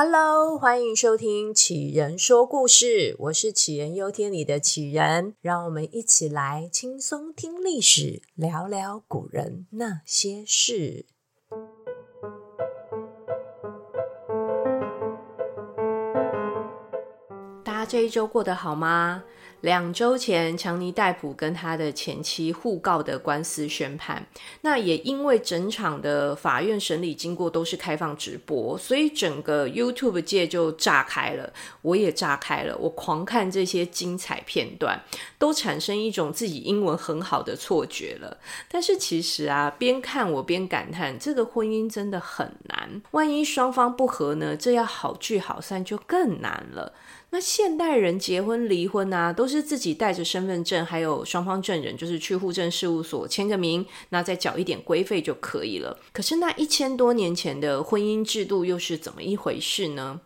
Hello，欢迎收听杞人说故事，我是杞人忧天里的杞人，让我们一起来轻松听历史，聊聊古人那些事。这一周过得好吗？两周前，强尼戴普跟他的前妻互告的官司宣判，那也因为整场的法院审理经过都是开放直播，所以整个 YouTube 界就炸开了，我也炸开了，我狂看这些精彩片段，都产生一种自己英文很好的错觉了。但是其实啊，边看我边感叹，这个婚姻真的很难，万一双方不合呢，这要好聚好散就更难了。那现代人结婚离婚啊，都是自己带着身份证，还有双方证人，就是去户政事务所签个名，那再缴一点规费就可以了。可是那一千多年前的婚姻制度又是怎么一回事呢？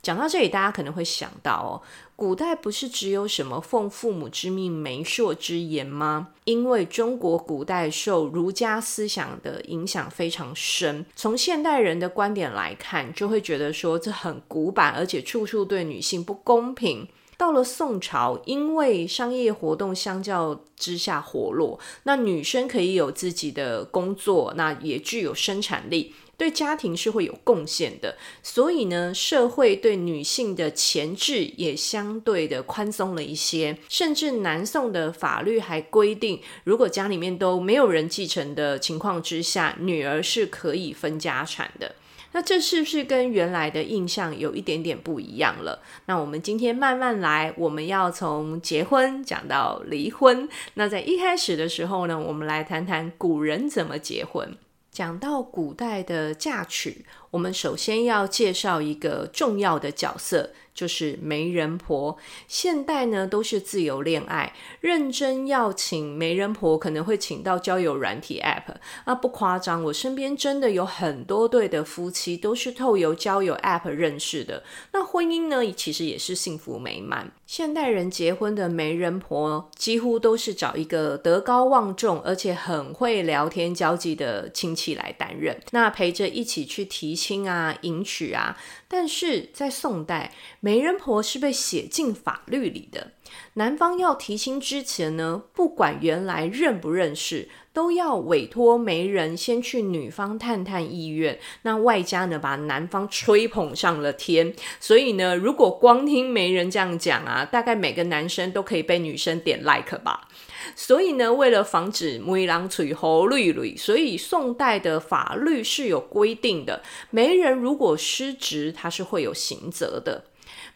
讲到这里，大家可能会想到哦，古代不是只有什么奉父母之命、媒妁之言吗？因为中国古代受儒家思想的影响非常深，从现代人的观点来看，就会觉得说这很古板，而且处处对女性不公平。到了宋朝，因为商业活动相较之下活络，那女生可以有自己的工作，那也具有生产力。对家庭是会有贡献的，所以呢，社会对女性的钳制也相对的宽松了一些，甚至南宋的法律还规定，如果家里面都没有人继承的情况之下，女儿是可以分家产的。那这是不是跟原来的印象有一点点不一样了？那我们今天慢慢来，我们要从结婚讲到离婚。那在一开始的时候呢，我们来谈谈古人怎么结婚。讲到古代的嫁娶，我们首先要介绍一个重要的角色。就是媒人婆，现代呢都是自由恋爱，认真要请媒人婆，可能会请到交友软体 App，啊不夸张，我身边真的有很多对的夫妻都是透过交友 App 认识的，那婚姻呢其实也是幸福美满。现代人结婚的媒人婆几乎都是找一个德高望重而且很会聊天交际的亲戚来担任，那陪着一起去提亲啊、迎娶啊。但是在宋代，媒人婆是被写进法律里的。男方要提亲之前呢，不管原来认不认识，都要委托媒人先去女方探探意愿。那外加呢，把男方吹捧上了天。所以呢，如果光听媒人这样讲啊，大概每个男生都可以被女生点 like 吧。所以呢，为了防止媒人吹红绿绿，所以宋代的法律是有规定的，媒人如果失职，他是会有刑责的。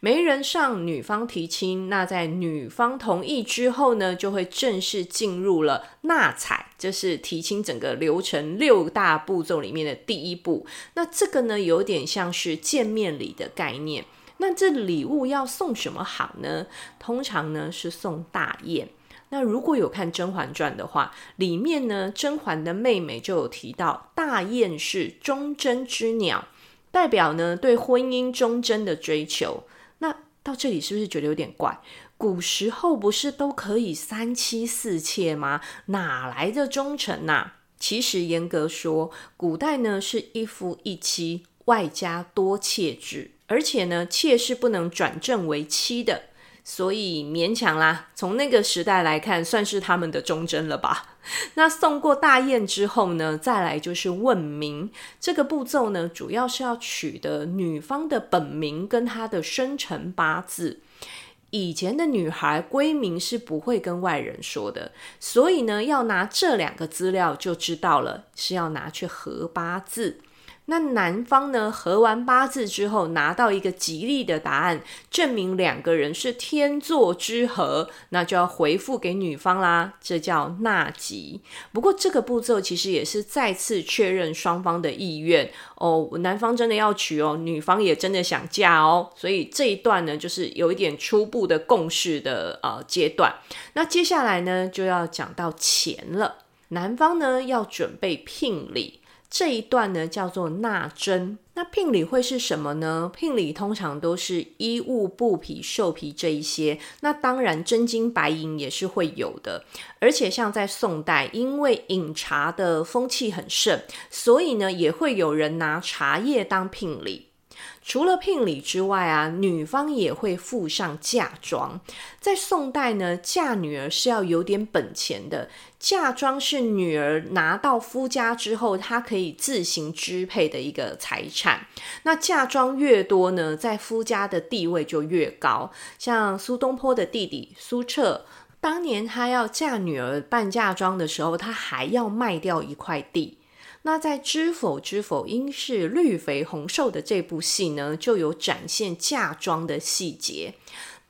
媒人上女方提亲，那在女方同意之后呢，就会正式进入了纳采，这是提亲整个流程六大步骤里面的第一步。那这个呢，有点像是见面礼的概念。那这礼物要送什么好呢？通常呢是送大雁。那如果有看《甄嬛传》的话，里面呢，甄嬛的妹妹就有提到，大雁是忠贞之鸟，代表呢对婚姻忠贞的追求。到这里是不是觉得有点怪？古时候不是都可以三妻四妾吗？哪来的忠诚呐？其实严格说，古代呢是一夫一妻，外加多妾制，而且呢，妾是不能转正为妻的。所以勉强啦，从那个时代来看，算是他们的忠贞了吧。那送过大雁之后呢，再来就是问名。这个步骤呢，主要是要取得女方的本名跟她的生辰八字。以前的女孩闺名是不会跟外人说的，所以呢，要拿这两个资料就知道了，是要拿去合八字。那男方呢，合完八字之后，拿到一个吉利的答案，证明两个人是天作之合，那就要回复给女方啦，这叫纳吉。不过这个步骤其实也是再次确认双方的意愿哦，男方真的要娶哦，女方也真的想嫁哦，所以这一段呢，就是有一点初步的共识的呃阶段。那接下来呢，就要讲到钱了，男方呢要准备聘礼。这一段呢叫做纳征，那聘礼会是什么呢？聘礼通常都是衣物、布匹、兽皮这一些，那当然真金白银也是会有的。而且像在宋代，因为饮茶的风气很盛，所以呢也会有人拿茶叶当聘礼。除了聘礼之外啊，女方也会附上嫁妆。在宋代呢，嫁女儿是要有点本钱的。嫁妆是女儿拿到夫家之后，她可以自行支配的一个财产。那嫁妆越多呢，在夫家的地位就越高。像苏东坡的弟弟苏辙，当年他要嫁女儿办嫁妆的时候，他还要卖掉一块地。那在《知否知否，应是绿肥红瘦》的这部戏呢，就有展现嫁妆的细节。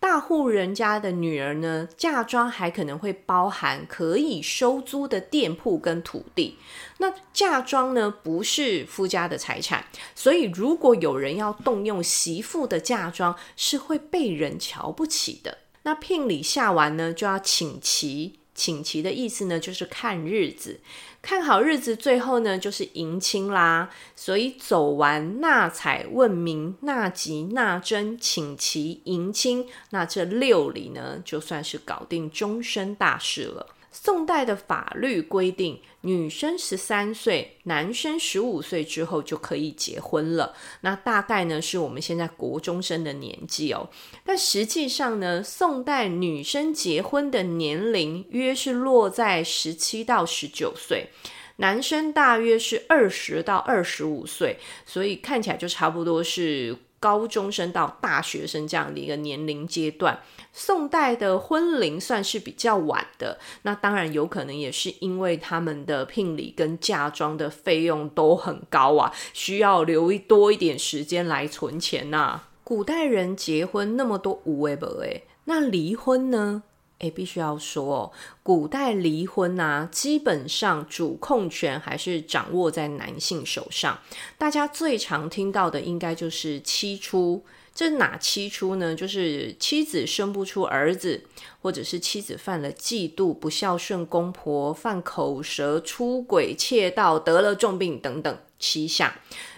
大户人家的女儿呢，嫁妆还可能会包含可以收租的店铺跟土地。那嫁妆呢，不是夫家的财产，所以如果有人要动用媳妇的嫁妆，是会被人瞧不起的。那聘礼下完呢，就要请期。请期的意思呢，就是看日子，看好日子，最后呢就是迎亲啦。所以走完纳采、问名、纳吉、纳征、请期、迎亲，那这六礼呢，就算是搞定终身大事了。宋代的法律规定，女生十三岁，男生十五岁之后就可以结婚了。那大概呢是我们现在国中生的年纪哦。但实际上呢，宋代女生结婚的年龄约是落在十七到十九岁，男生大约是二十到二十五岁，所以看起来就差不多是。高中生到大学生这样的一个年龄阶段，宋代的婚龄算是比较晚的。那当然有可能也是因为他们的聘礼跟嫁妆的费用都很高啊，需要留多一点时间来存钱呐、啊。古代人结婚那么多无为不为，那离婚呢？诶，必须要说，古代离婚啊，基本上主控权还是掌握在男性手上。大家最常听到的应该就是七出，这哪七出呢？就是妻子生不出儿子，或者是妻子犯了嫉妒、不孝顺公婆、犯口舌、出轨、窃盗、得了重病等等七项，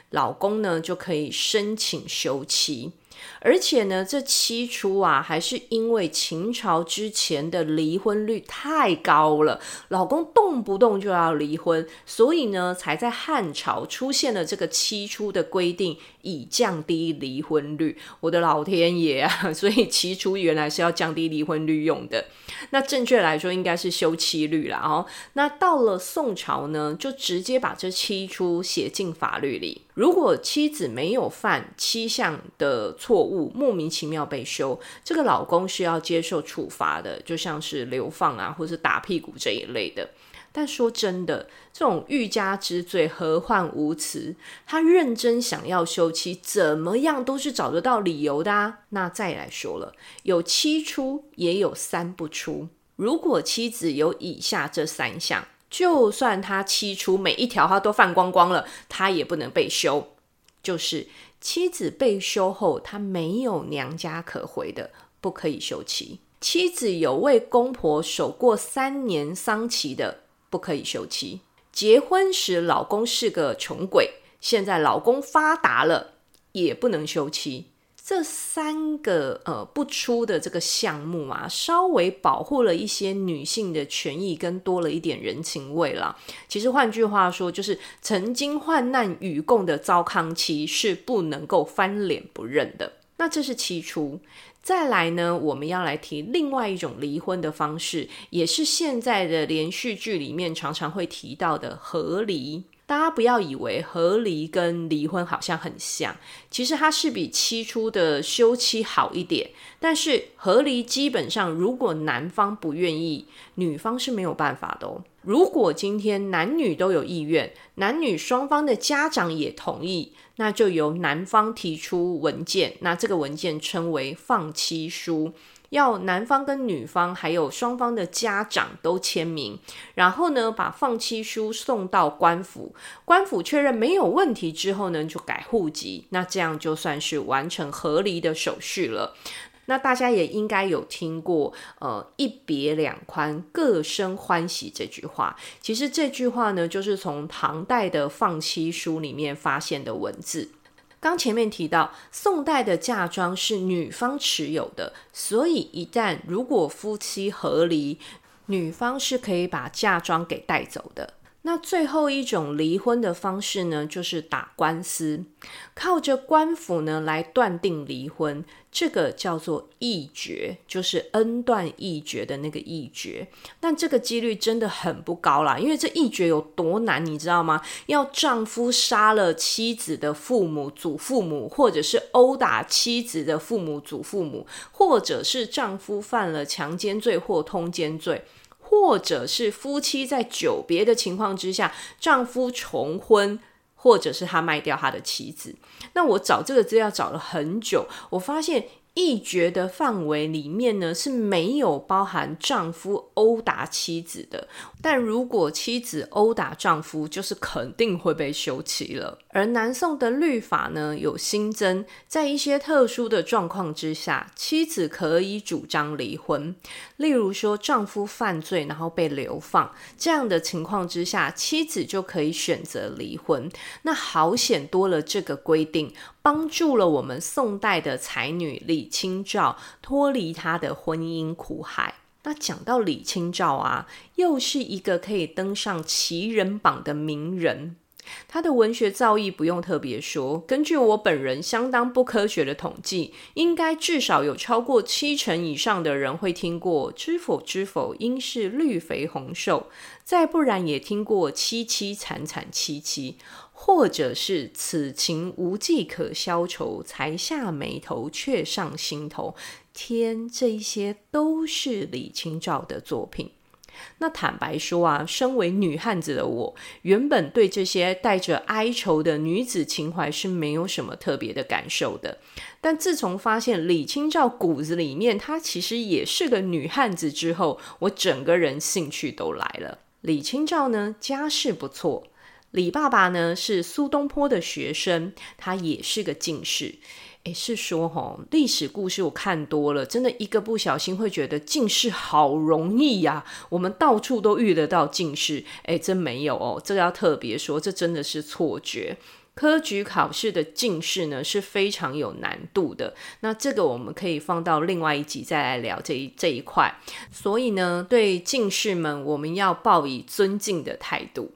老公呢就可以申请休妻。而且呢，这妻出啊，还是因为秦朝之前的离婚率太高了，老公动不动就要离婚，所以呢，才在汉朝出现了这个妻出的规定，以降低离婚率。我的老天爷啊！所以妻出原来是要降低离婚率用的。那正确来说，应该是休妻率啦。哦。那到了宋朝呢，就直接把这妻出写进法律里。如果妻子没有犯七项的错误，莫名其妙被休，这个老公是要接受处罚的，就像是流放啊，或是打屁股这一类的。但说真的，这种欲加之罪，何患无辞？他认真想要休妻，怎么样都是找得到理由的啊。那再来说了，有七出，也有三不出。如果妻子有以下这三项。就算他妻出每一条他都犯光光了，他也不能被休。就是妻子被休后，他没有娘家可回的，不可以休妻；妻子有为公婆守过三年丧期的，不可以休妻；结婚时老公是个穷鬼，现在老公发达了，也不能休妻。这三个呃不出的这个项目啊，稍微保护了一些女性的权益，跟多了一点人情味啦。其实换句话说，就是曾经患难与共的糟糠妻是不能够翻脸不认的。那这是妻出。再来呢，我们要来提另外一种离婚的方式，也是现在的连续剧里面常常会提到的和离。大家不要以为和离跟离婚好像很像，其实它是比妻出的休妻好一点。但是和离基本上，如果男方不愿意，女方是没有办法的哦。如果今天男女都有意愿，男女双方的家长也同意，那就由男方提出文件，那这个文件称为放妻书。要男方跟女方还有双方的家长都签名，然后呢，把放弃书送到官府，官府确认没有问题之后呢，就改户籍，那这样就算是完成和离的手续了。那大家也应该有听过，呃，一别两宽，各生欢喜这句话。其实这句话呢，就是从唐代的放妻书里面发现的文字。刚前面提到，宋代的嫁妆是女方持有的，所以一旦如果夫妻和离，女方是可以把嫁妆给带走的。那最后一种离婚的方式呢，就是打官司，靠着官府呢来断定离婚，这个叫做议决，就是恩断义绝的那个议决。但这个几率真的很不高啦，因为这议决有多难，你知道吗？要丈夫杀了妻子的父母、祖父母，或者是殴打妻子的父母、祖父母，或者是丈夫犯了强奸罪或通奸罪。或者是夫妻在久别的情况之下，丈夫重婚，或者是他卖掉他的妻子。那我找这个资料找了很久，我发现。一决的范围里面呢，是没有包含丈夫殴打妻子的，但如果妻子殴打丈夫，就是肯定会被休妻了。而南宋的律法呢，有新增，在一些特殊的状况之下，妻子可以主张离婚。例如说，丈夫犯罪然后被流放，这样的情况之下，妻子就可以选择离婚。那好险多了这个规定。帮助了我们宋代的才女李清照脱离她的婚姻苦海。那讲到李清照啊，又是一个可以登上奇人榜的名人。他的文学造诣不用特别说，根据我本人相当不科学的统计，应该至少有超过七成以上的人会听过“知否知否，应是绿肥红瘦”，再不然也听过“凄凄惨惨戚戚”。或者是此情无计可消愁，才下眉头，却上心头。天，这一些都是李清照的作品。那坦白说啊，身为女汉子的我，原本对这些带着哀愁的女子情怀是没有什么特别的感受的。但自从发现李清照骨子里面她其实也是个女汉子之后，我整个人兴趣都来了。李清照呢，家世不错。李爸爸呢是苏东坡的学生，他也是个进士。诶，是说齁，历史故事我看多了，真的一个不小心会觉得进士好容易呀，我们到处都遇得到进士。诶，真没有哦，这个要特别说，这真的是错觉。科举考试的进士呢是非常有难度的，那这个我们可以放到另外一集再来聊这一这一块。所以呢，对进士们，我们要抱以尊敬的态度。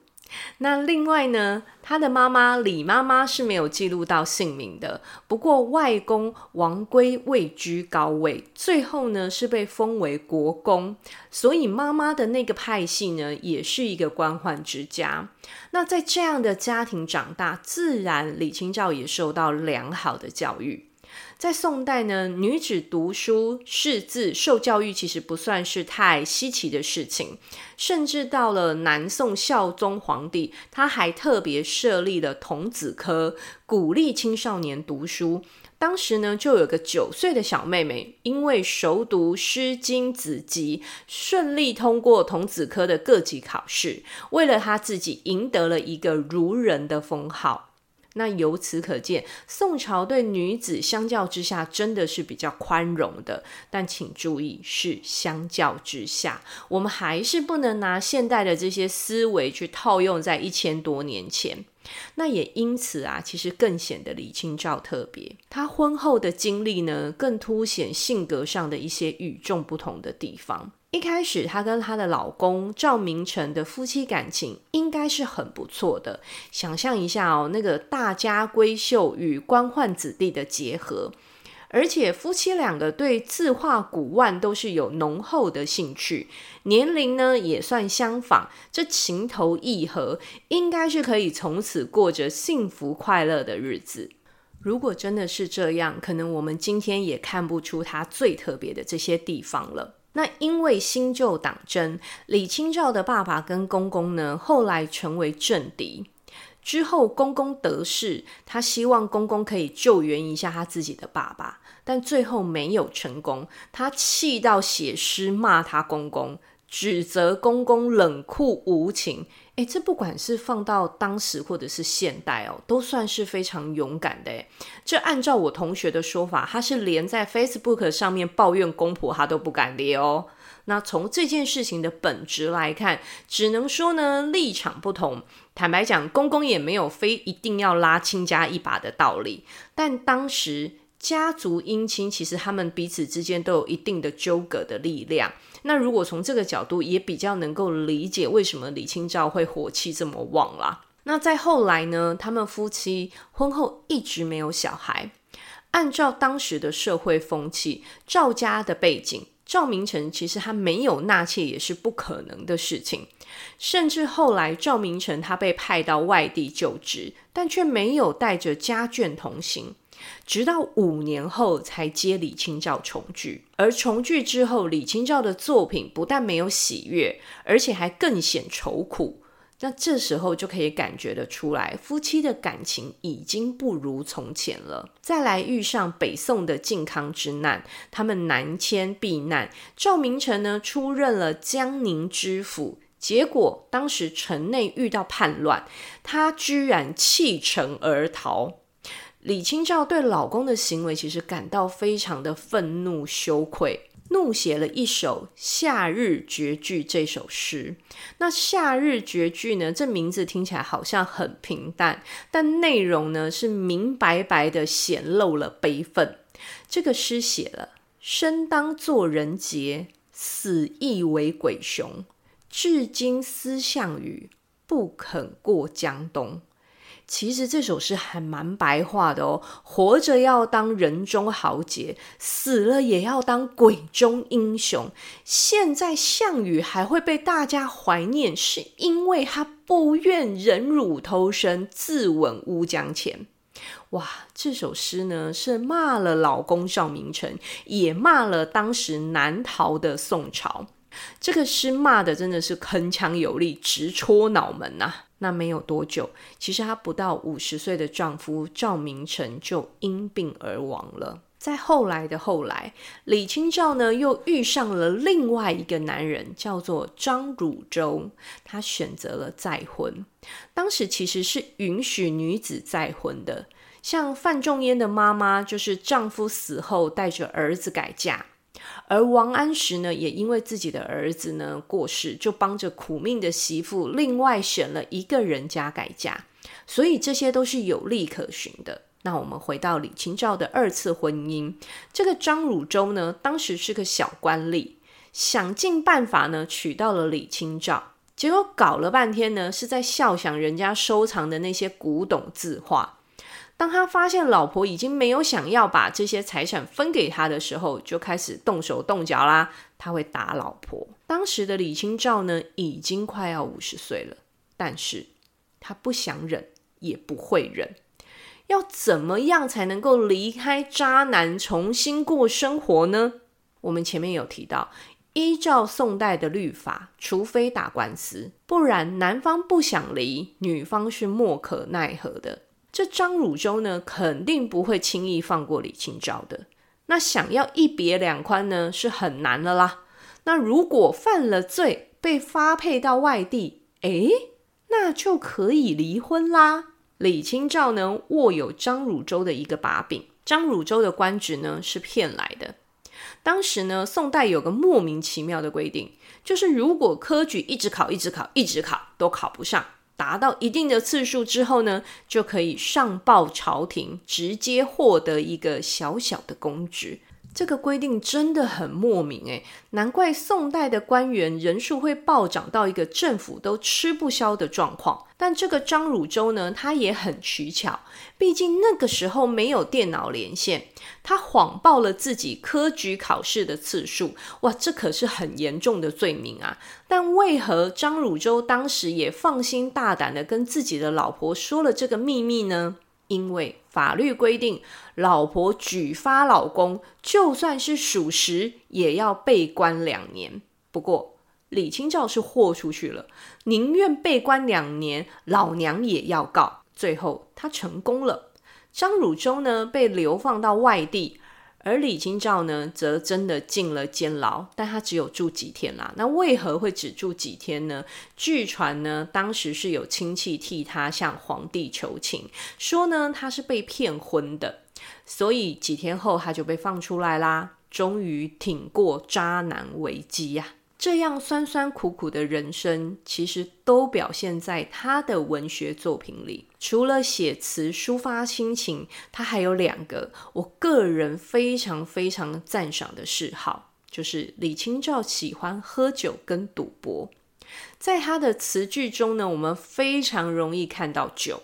那另外呢，他的妈妈李妈妈是没有记录到姓名的。不过外公王圭位居高位，最后呢是被封为国公，所以妈妈的那个派系呢也是一个官宦之家。那在这样的家庭长大，自然李清照也受到良好的教育。在宋代呢，女子读书识字、受教育其实不算是太稀奇的事情。甚至到了南宋孝宗皇帝，他还特别设立了童子科，鼓励青少年读书。当时呢，就有个九岁的小妹妹，因为熟读《诗经》子集，顺利通过童子科的各级考试，为了她自己赢得了一个儒人的封号。那由此可见，宋朝对女子相较之下真的是比较宽容的。但请注意，是相较之下，我们还是不能拿现代的这些思维去套用在一千多年前。那也因此啊，其实更显得李清照特别。她婚后的经历呢，更凸显性格上的一些与众不同的地方。一开始，她跟她的老公赵明诚的夫妻感情应该是很不错的。想象一下哦，那个大家闺秀与官宦子弟的结合，而且夫妻两个对字画古玩都是有浓厚的兴趣，年龄呢也算相仿，这情投意合，应该是可以从此过着幸福快乐的日子。如果真的是这样，可能我们今天也看不出她最特别的这些地方了。那因为新旧党争，李清照的爸爸跟公公呢，后来成为政敌。之后公公得势，他希望公公可以救援一下他自己的爸爸，但最后没有成功。他气到写诗骂他公公，指责公公冷酷无情。诶，这不管是放到当时或者是现代哦，都算是非常勇敢的。这按照我同学的说法，他是连在 Facebook 上面抱怨公婆，他都不敢的哦。那从这件事情的本质来看，只能说呢，立场不同。坦白讲，公公也没有非一定要拉亲家一把的道理。但当时家族姻亲，其实他们彼此之间都有一定的纠葛的力量。那如果从这个角度，也比较能够理解为什么李清照会火气这么旺啦。那再后来呢，他们夫妻婚后一直没有小孩。按照当时的社会风气，赵家的背景，赵明诚其实他没有纳妾也是不可能的事情。甚至后来赵明诚他被派到外地就职，但却没有带着家眷同行。直到五年后才接李清照重聚，而重聚之后，李清照的作品不但没有喜悦，而且还更显愁苦。那这时候就可以感觉得出来，夫妻的感情已经不如从前了。再来遇上北宋的靖康之难，他们南迁避难，赵明诚呢出任了江宁知府，结果当时城内遇到叛乱，他居然弃城而逃。李清照对老公的行为其实感到非常的愤怒羞愧，怒写了一首《夏日绝句》这首诗。那《夏日绝句》呢，这名字听起来好像很平淡，但内容呢是明白白的显露了悲愤。这个诗写了：生当作人杰，死亦为鬼雄。至今思项羽，不肯过江东。其实这首诗还蛮白话的哦，活着要当人中豪杰，死了也要当鬼中英雄。现在项羽还会被大家怀念，是因为他不愿忍辱偷生，自刎乌江前。哇，这首诗呢是骂了老公赵明诚，也骂了当时南逃的宋朝。这个诗骂的真的是铿锵有力，直戳脑门呐、啊。那没有多久，其实她不到五十岁的丈夫赵明诚就因病而亡了。在后来的后来，李清照呢又遇上了另外一个男人，叫做张汝舟。她选择了再婚。当时其实是允许女子再婚的，像范仲淹的妈妈，就是丈夫死后带着儿子改嫁。而王安石呢，也因为自己的儿子呢过世，就帮着苦命的媳妇另外选了一个人家改嫁，所以这些都是有例可循的。那我们回到李清照的二次婚姻，这个张汝舟呢，当时是个小官吏，想尽办法呢娶到了李清照，结果搞了半天呢，是在笑想人家收藏的那些古董字画。当他发现老婆已经没有想要把这些财产分给他的时候，就开始动手动脚啦。他会打老婆。当时的李清照呢，已经快要五十岁了，但是他不想忍，也不会忍。要怎么样才能够离开渣男，重新过生活呢？我们前面有提到，依照宋代的律法，除非打官司，不然男方不想离，女方是莫可奈何的。这张汝舟呢，肯定不会轻易放过李清照的。那想要一别两宽呢，是很难的啦。那如果犯了罪，被发配到外地，诶，那就可以离婚啦。李清照呢，握有张汝舟的一个把柄。张汝舟的官职呢，是骗来的。当时呢，宋代有个莫名其妙的规定，就是如果科举一直考，一直考，一直考，都考不上。达到一定的次数之后呢，就可以上报朝廷，直接获得一个小小的公职。这个规定真的很莫名诶，难怪宋代的官员人数会暴涨到一个政府都吃不消的状况。但这个张汝舟呢，他也很取巧，毕竟那个时候没有电脑连线，他谎报了自己科举考试的次数。哇，这可是很严重的罪名啊！但为何张汝舟当时也放心大胆地跟自己的老婆说了这个秘密呢？因为法律规定，老婆举发老公，就算是属实，也要被关两年。不过李清照是豁出去了，宁愿被关两年，老娘也要告。最后他成功了，张汝舟呢，被流放到外地。而李清照呢，则真的进了监牢，但她只有住几天啦。那为何会只住几天呢？据传呢，当时是有亲戚替她向皇帝求情，说呢她是被骗婚的，所以几天后她就被放出来啦，终于挺过渣男危机呀、这样酸酸苦苦的人生，其实都表现在他的文学作品里。除了写词抒发心情，他还有两个我个人非常非常赞赏的嗜好，就是李清照喜欢喝酒跟赌博。在他的词句中呢，我们非常容易看到酒。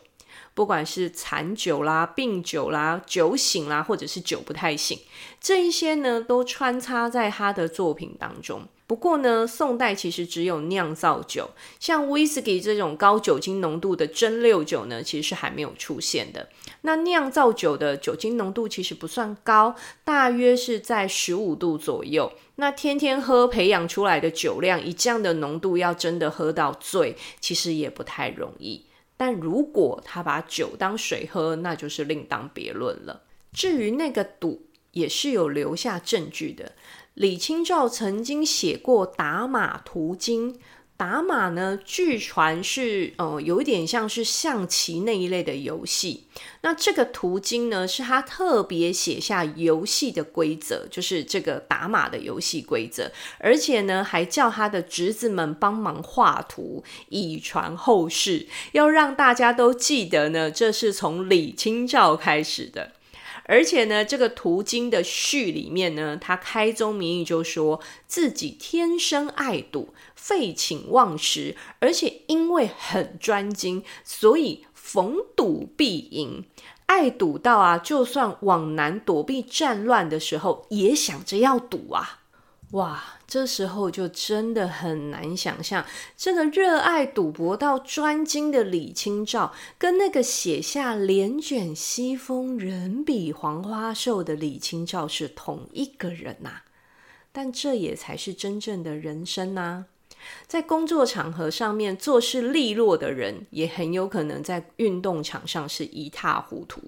不管是残酒啦、病酒啦、酒醒啦，或者是酒不太醒，这一些呢都穿插在他的作品当中。不过呢，宋代其实只有酿造酒，像威士忌这种高酒精浓度的蒸馏酒呢，其实是还没有出现的。那酿造酒的酒精浓度其实不算高，大约是在十五度左右。那天天喝培养出来的酒量，以这样的浓度要真的喝到醉，其实也不太容易。但如果他把酒当水喝，那就是另当别论了。至于那个赌，也是有留下证据的。李清照曾经写过《打马图经》。打马呢，据传是呃有一点像是象棋那一类的游戏。那这个图经呢，是他特别写下游戏的规则，就是这个打马的游戏规则，而且呢，还叫他的侄子们帮忙画图，以传后世，要让大家都记得呢，这是从李清照开始的。而且呢，这个途经的序里面呢，他开宗明义就说自己天生爱赌。废寝忘食，而且因为很专精，所以逢赌必赢。爱赌到啊，就算往南躲避战乱的时候，也想着要赌啊！哇，这时候就真的很难想象，这个热爱赌博到专精的李清照，跟那个写下“帘卷西风，人比黄花瘦”的李清照是同一个人呐、但这也才是真正的人生呐、在工作场合上面做事利落的人，也很有可能在运动场上是一塌糊涂。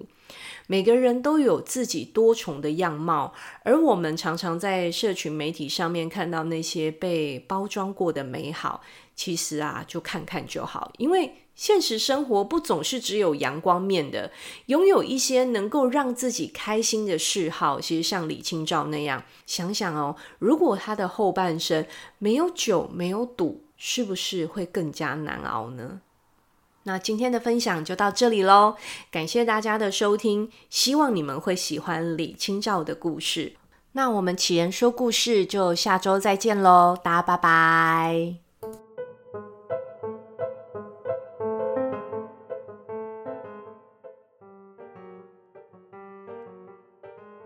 每个人都有自己多重的样貌，而我们常常在社群媒体上面看到那些被包装过的美好，其实啊，就看看就好，因为。现实生活不总是只有阳光面的，拥有一些能够让自己开心的嗜好，其实像李清照那样，想想哦，如果他的后半生没有酒，没有赌，是不是会更加难熬呢？那今天的分享就到这里喽，感谢大家的收听，希望你们会喜欢李清照的故事。那我们起人说故事就下周再见喽，大家拜拜。